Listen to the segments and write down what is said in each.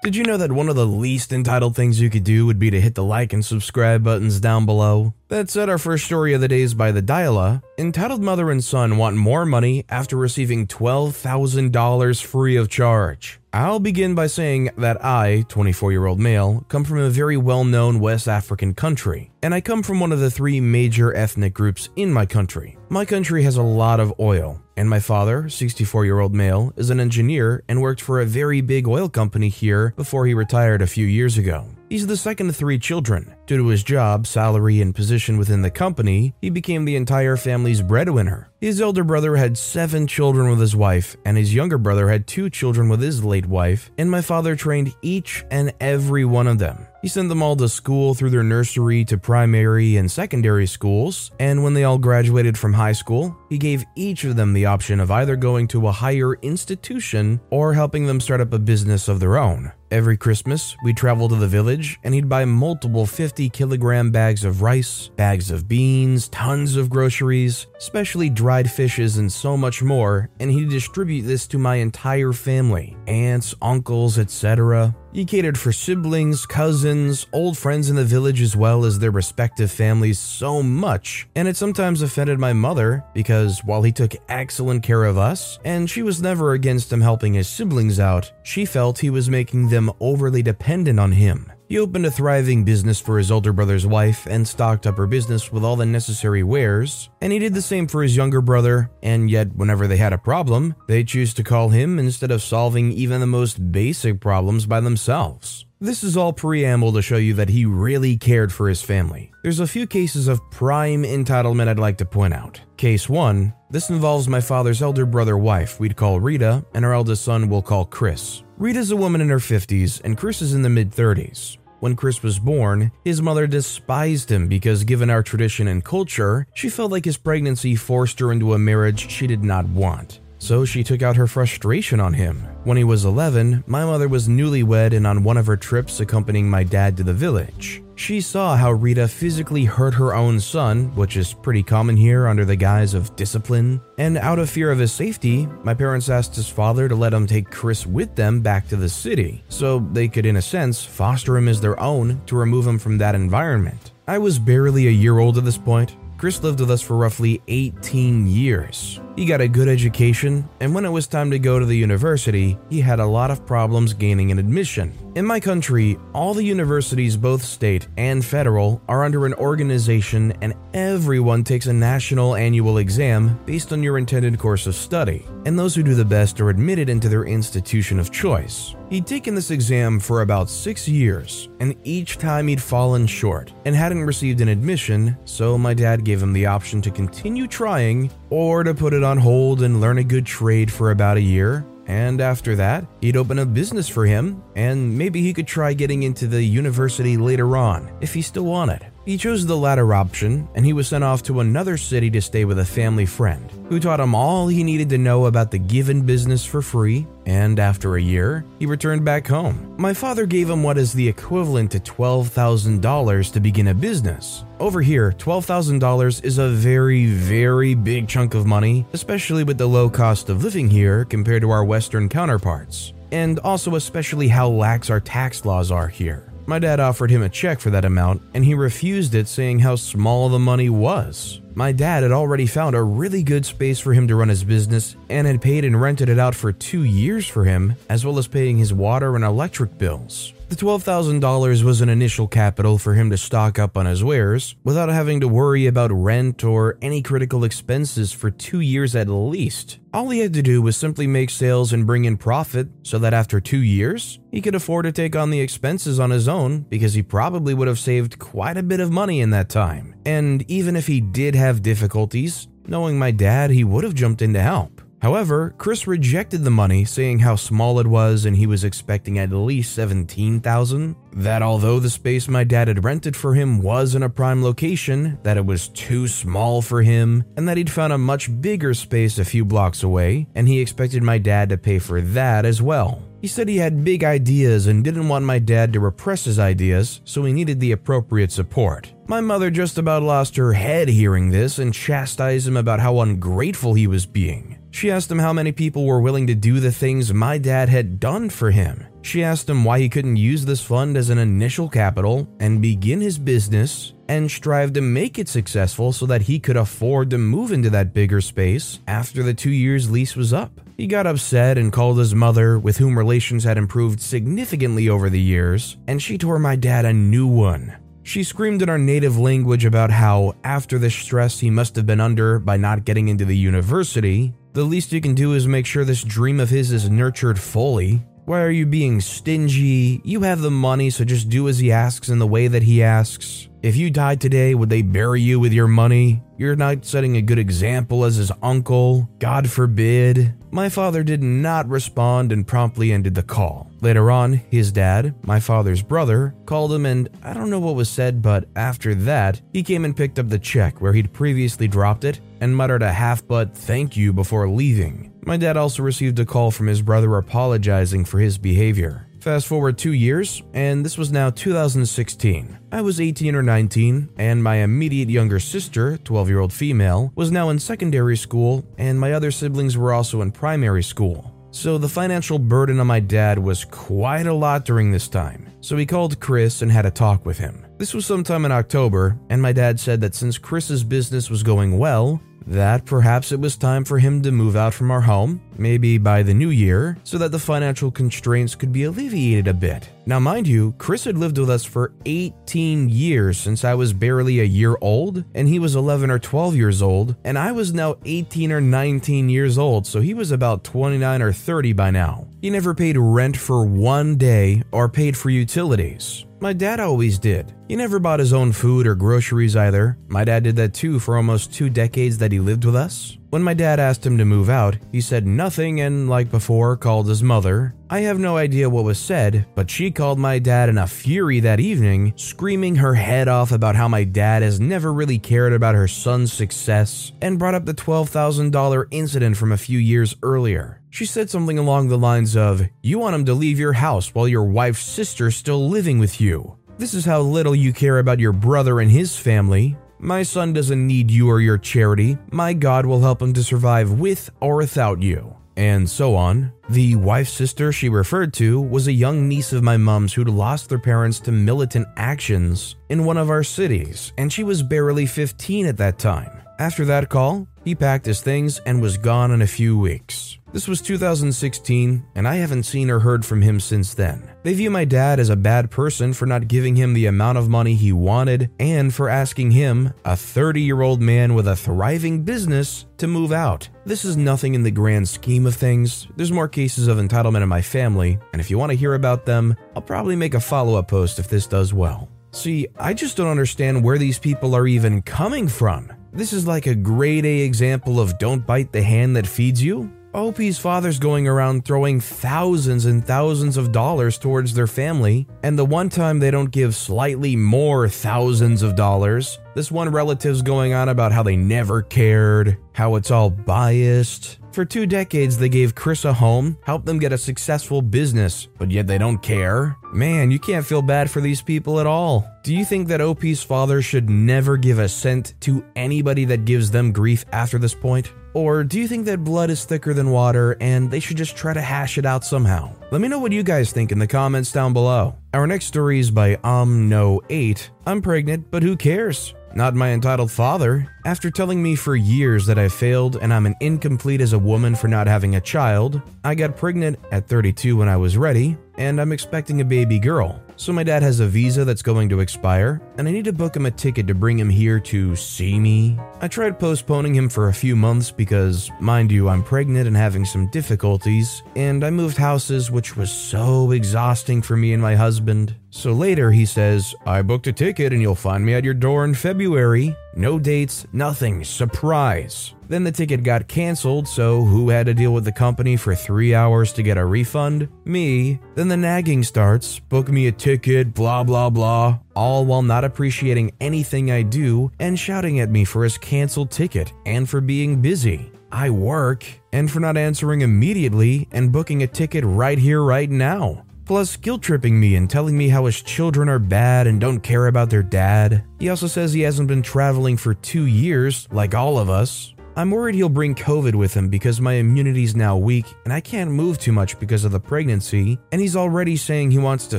Did you know that one of the least entitled things you could do would be to hit the like and subscribe buttons down below? That said, our first story of the day is by the Diala. Entitled mother and son want more money after receiving $12,000 free of charge. I'll begin by saying that I, 24 year old male, come from a very well known West African country, and I come from one of the three major ethnic groups in my country. My country has a lot of oil, and my father, 64 year old male, is an engineer and worked for a very big oil company here before he retired a few years ago. He's the second of three children. Due to his job, salary, and position within the company, he became the entire family's breadwinner. His elder brother had seven children with his wife, and his younger brother had two children with his late wife, and my father trained each and every one of them. He sent them all to school through their nursery to primary and secondary schools, and when they all graduated from high school, he gave each of them the option of either going to a higher institution or helping them start up a business of their own. Every Christmas, we'd travel to the village and he'd buy multiple 50 kilogram bags of rice, bags of beans, tons of groceries, especially dried fishes, and so much more, and he'd distribute this to my entire family aunts, uncles, etc. He catered for siblings, cousins, old friends in the village, as well as their respective families so much, and it sometimes offended my mother because while he took excellent care of us, and she was never against him helping his siblings out, she felt he was making them overly dependent on him. He opened a thriving business for his older brother's wife and stocked up her business with all the necessary wares, and he did the same for his younger brother, and yet whenever they had a problem, they choose to call him instead of solving even the most basic problems by themselves. This is all preamble to show you that he really cared for his family. There's a few cases of prime entitlement I'd like to point out. Case 1 this involves my father's elder brother wife, we'd call Rita, and our eldest son we'll call Chris. Rita's a woman in her 50s, and Chris is in the mid 30s. When Chris was born, his mother despised him because, given our tradition and culture, she felt like his pregnancy forced her into a marriage she did not want. So she took out her frustration on him. When he was 11, my mother was newlywed and on one of her trips accompanying my dad to the village. She saw how Rita physically hurt her own son, which is pretty common here under the guise of discipline, and out of fear of his safety, my parents asked his father to let him take Chris with them back to the city, so they could, in a sense, foster him as their own to remove him from that environment. I was barely a year old at this point, Chris lived with us for roughly 18 years. He got a good education, and when it was time to go to the university, he had a lot of problems gaining an admission. In my country, all the universities, both state and federal, are under an organization, and everyone takes a national annual exam based on your intended course of study, and those who do the best are admitted into their institution of choice. He'd taken this exam for about six years, and each time he'd fallen short and hadn't received an admission, so my dad gave him the option to continue trying or to put it on hold and learn a good trade for about a year. And after that, he'd open a business for him, and maybe he could try getting into the university later on if he still wanted. He chose the latter option, and he was sent off to another city to stay with a family friend, who taught him all he needed to know about the given business for free. And after a year, he returned back home. My father gave him what is the equivalent to $12,000 to begin a business. Over here, $12,000 is a very, very big chunk of money, especially with the low cost of living here compared to our Western counterparts, and also especially how lax our tax laws are here. My dad offered him a check for that amount, and he refused it, saying how small the money was. My dad had already found a really good space for him to run his business and had paid and rented it out for two years for him, as well as paying his water and electric bills. The $12,000 was an initial capital for him to stock up on his wares without having to worry about rent or any critical expenses for two years at least. All he had to do was simply make sales and bring in profit so that after two years, he could afford to take on the expenses on his own because he probably would have saved quite a bit of money in that time. And even if he did have difficulties, knowing my dad, he would have jumped in to help. However, Chris rejected the money, saying how small it was and he was expecting at least 17,000. That although the space my dad had rented for him was in a prime location, that it was too small for him, and that he'd found a much bigger space a few blocks away, and he expected my dad to pay for that as well. He said he had big ideas and didn't want my dad to repress his ideas, so he needed the appropriate support. My mother just about lost her head hearing this and chastised him about how ungrateful he was being. She asked him how many people were willing to do the things my dad had done for him. She asked him why he couldn't use this fund as an initial capital and begin his business and strive to make it successful so that he could afford to move into that bigger space after the two years lease was up. He got upset and called his mother, with whom relations had improved significantly over the years, and she tore my dad a new one. She screamed in our native language about how, after the stress he must have been under by not getting into the university, the least you can do is make sure this dream of his is nurtured fully. Why are you being stingy? You have the money, so just do as he asks in the way that he asks. If you died today, would they bury you with your money? You're not setting a good example as his uncle. God forbid. My father did not respond and promptly ended the call. Later on, his dad, my father's brother, called him and I don't know what was said, but after that, he came and picked up the check where he'd previously dropped it and muttered a half but thank you before leaving. My dad also received a call from his brother apologizing for his behavior. Fast forward two years, and this was now 2016. I was 18 or 19, and my immediate younger sister, 12 year old female, was now in secondary school, and my other siblings were also in primary school. So the financial burden on my dad was quite a lot during this time. So he called Chris and had a talk with him. This was sometime in October, and my dad said that since Chris's business was going well, that perhaps it was time for him to move out from our home, maybe by the new year, so that the financial constraints could be alleviated a bit. Now, mind you, Chris had lived with us for 18 years since I was barely a year old, and he was 11 or 12 years old, and I was now 18 or 19 years old, so he was about 29 or 30 by now. He never paid rent for one day or paid for utilities. My dad always did. He never bought his own food or groceries either. My dad did that too for almost two decades that he lived with us. When my dad asked him to move out, he said nothing and, like before, called his mother. I have no idea what was said, but she called my dad in a fury that evening, screaming her head off about how my dad has never really cared about her son's success and brought up the $12,000 incident from a few years earlier. She said something along the lines of, You want him to leave your house while your wife's sister's still living with you. This is how little you care about your brother and his family. My son doesn't need you or your charity. My God will help him to survive with or without you. And so on. The wife's sister she referred to was a young niece of my mom's who'd lost their parents to militant actions in one of our cities, and she was barely 15 at that time. After that call, he packed his things and was gone in a few weeks. This was 2016, and I haven't seen or heard from him since then. They view my dad as a bad person for not giving him the amount of money he wanted and for asking him, a 30 year old man with a thriving business, to move out. This is nothing in the grand scheme of things. There's more cases of entitlement in my family, and if you want to hear about them, I'll probably make a follow up post if this does well. See, I just don't understand where these people are even coming from. This is like a grade A example of don't bite the hand that feeds you. OP's father's going around throwing thousands and thousands of dollars towards their family, and the one time they don't give slightly more thousands of dollars, this one relative's going on about how they never cared, how it's all biased. For two decades, they gave Chris a home, helped them get a successful business, but yet they don't care. Man, you can't feel bad for these people at all. Do you think that OP's father should never give a cent to anybody that gives them grief after this point? Or do you think that blood is thicker than water and they should just try to hash it out somehow? Let me know what you guys think in the comments down below. Our next story is by Um8. I'm pregnant, but who cares? Not my entitled father. After telling me for years that I failed and I'm an incomplete as a woman for not having a child, I got pregnant at 32 when I was ready, and I'm expecting a baby girl. So my dad has a visa that's going to expire, and I need to book him a ticket to bring him here to see me. I tried postponing him for a few months because, mind you, I'm pregnant and having some difficulties, and I moved houses, which was so exhausting for me and my husband. So later he says, I booked a ticket and you'll find me at your door in February. No dates, nothing. Surprise. Then the ticket got canceled, so who had to deal with the company for three hours to get a refund? Me. Then the nagging starts book me a ticket, blah blah blah, all while not appreciating anything I do and shouting at me for his canceled ticket and for being busy. I work, and for not answering immediately and booking a ticket right here, right now. Plus, guilt tripping me and telling me how his children are bad and don't care about their dad. He also says he hasn't been traveling for two years, like all of us, I'm worried he'll bring COVID with him because my immunity's now weak and I can't move too much because of the pregnancy. And he's already saying he wants to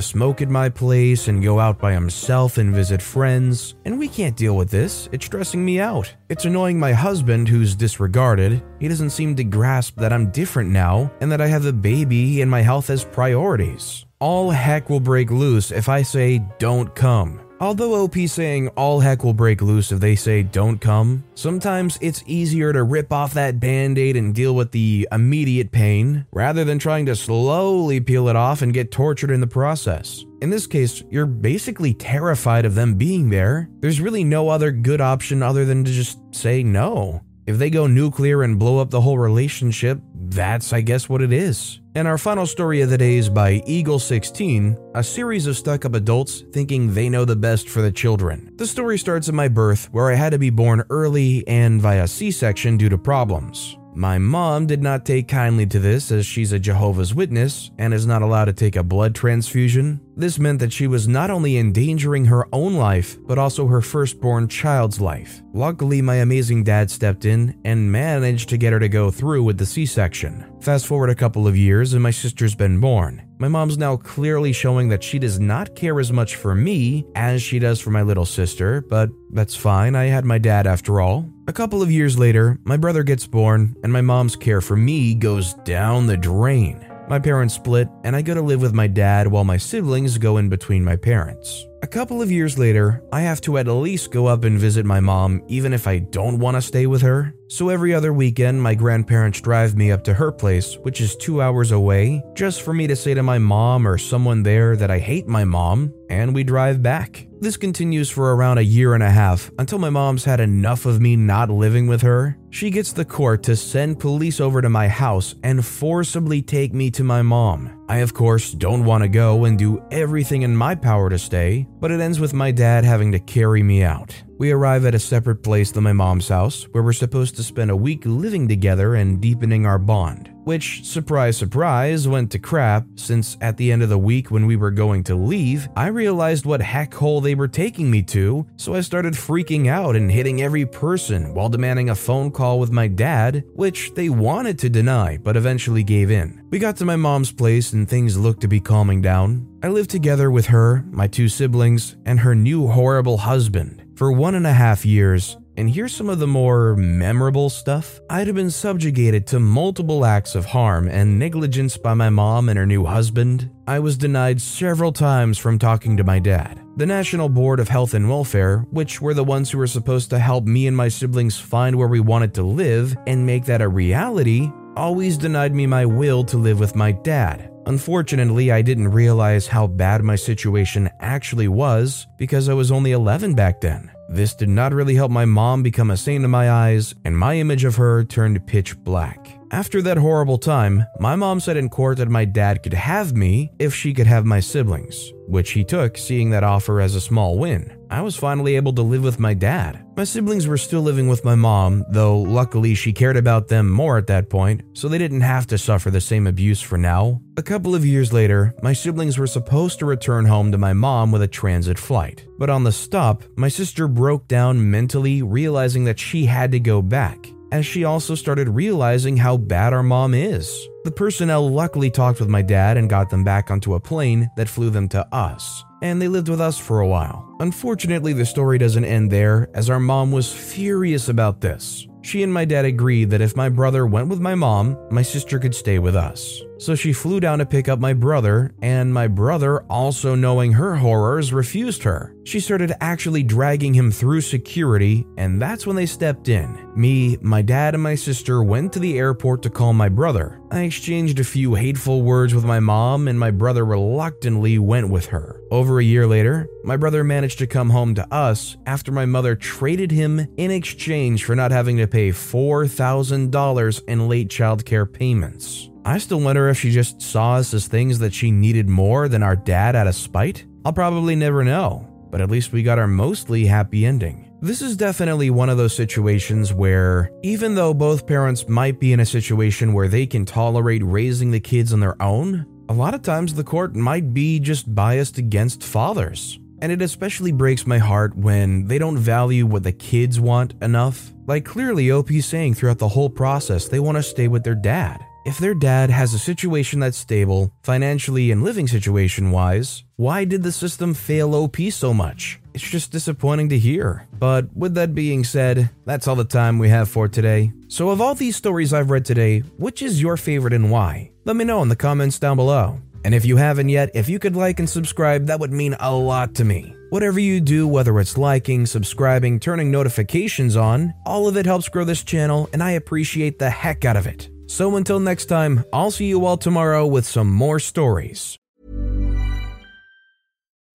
smoke at my place and go out by himself and visit friends. And we can't deal with this, it's stressing me out. It's annoying my husband, who's disregarded. He doesn't seem to grasp that I'm different now and that I have a baby and my health as priorities. All heck will break loose if I say, don't come. Although OP saying all heck will break loose if they say don't come, sometimes it's easier to rip off that band aid and deal with the immediate pain rather than trying to slowly peel it off and get tortured in the process. In this case, you're basically terrified of them being there. There's really no other good option other than to just say no. If they go nuclear and blow up the whole relationship, that's, I guess, what it is. And our final story of the day is by Eagle 16, a series of stuck up adults thinking they know the best for the children. The story starts at my birth, where I had to be born early and via C section due to problems. My mom did not take kindly to this as she's a Jehovah's Witness and is not allowed to take a blood transfusion. This meant that she was not only endangering her own life, but also her firstborn child's life. Luckily, my amazing dad stepped in and managed to get her to go through with the C section. Fast forward a couple of years, and my sister's been born. My mom's now clearly showing that she does not care as much for me as she does for my little sister, but that's fine, I had my dad after all. A couple of years later, my brother gets born, and my mom's care for me goes down the drain. My parents split, and I go to live with my dad while my siblings go in between my parents. A couple of years later, I have to at least go up and visit my mom, even if I don't want to stay with her. So every other weekend, my grandparents drive me up to her place, which is two hours away, just for me to say to my mom or someone there that I hate my mom, and we drive back. This continues for around a year and a half until my mom's had enough of me not living with her. She gets the court to send police over to my house and forcibly take me to my mom. I, of course, don't want to go and do everything in my power to stay, but it ends with my dad having to carry me out. We arrive at a separate place than my mom's house, where we're supposed to spend a week living together and deepening our bond. Which, surprise, surprise, went to crap since at the end of the week when we were going to leave, I realized what heck hole they were taking me to, so I started freaking out and hitting every person while demanding a phone call with my dad, which they wanted to deny but eventually gave in. We got to my mom's place and things looked to be calming down. I lived together with her, my two siblings, and her new horrible husband for one and a half years, and here's some of the more memorable stuff. I'd have been subjugated to multiple acts of harm and negligence by my mom and her new husband. I was denied several times from talking to my dad. The National Board of Health and Welfare, which were the ones who were supposed to help me and my siblings find where we wanted to live and make that a reality, always denied me my will to live with my dad. Unfortunately, I didn't realize how bad my situation actually was because I was only 11 back then. This did not really help my mom become a saint in my eyes, and my image of her turned pitch black. After that horrible time, my mom said in court that my dad could have me if she could have my siblings, which he took, seeing that offer as a small win. I was finally able to live with my dad. My siblings were still living with my mom, though luckily she cared about them more at that point, so they didn't have to suffer the same abuse for now. A couple of years later, my siblings were supposed to return home to my mom with a transit flight. But on the stop, my sister broke down mentally, realizing that she had to go back as she also started realizing how bad our mom is. The personnel luckily talked with my dad and got them back onto a plane that flew them to us, and they lived with us for a while. Unfortunately, the story doesn't end there, as our mom was furious about this. She and my dad agreed that if my brother went with my mom, my sister could stay with us. So she flew down to pick up my brother, and my brother, also knowing her horrors, refused her. She started actually dragging him through security, and that's when they stepped in. Me, my dad, and my sister went to the airport to call my brother. I exchanged a few hateful words with my mom, and my brother reluctantly went with her. Over a year later, my brother managed to come home to us after my mother traded him in exchange for not having to pay $4,000 in late childcare payments. I still wonder if she just saw us as things that she needed more than our dad out of spite. I'll probably never know, but at least we got our mostly happy ending. This is definitely one of those situations where, even though both parents might be in a situation where they can tolerate raising the kids on their own, a lot of times the court might be just biased against fathers. And it especially breaks my heart when they don't value what the kids want enough. Like clearly OP's saying throughout the whole process, they want to stay with their dad. If their dad has a situation that's stable, financially and living situation wise, why did the system fail OP so much? It's just disappointing to hear. But with that being said, that's all the time we have for today. So, of all these stories I've read today, which is your favorite and why? Let me know in the comments down below. And if you haven't yet, if you could like and subscribe, that would mean a lot to me. Whatever you do, whether it's liking, subscribing, turning notifications on, all of it helps grow this channel, and I appreciate the heck out of it. So until next time, I'll see you all tomorrow with some more stories.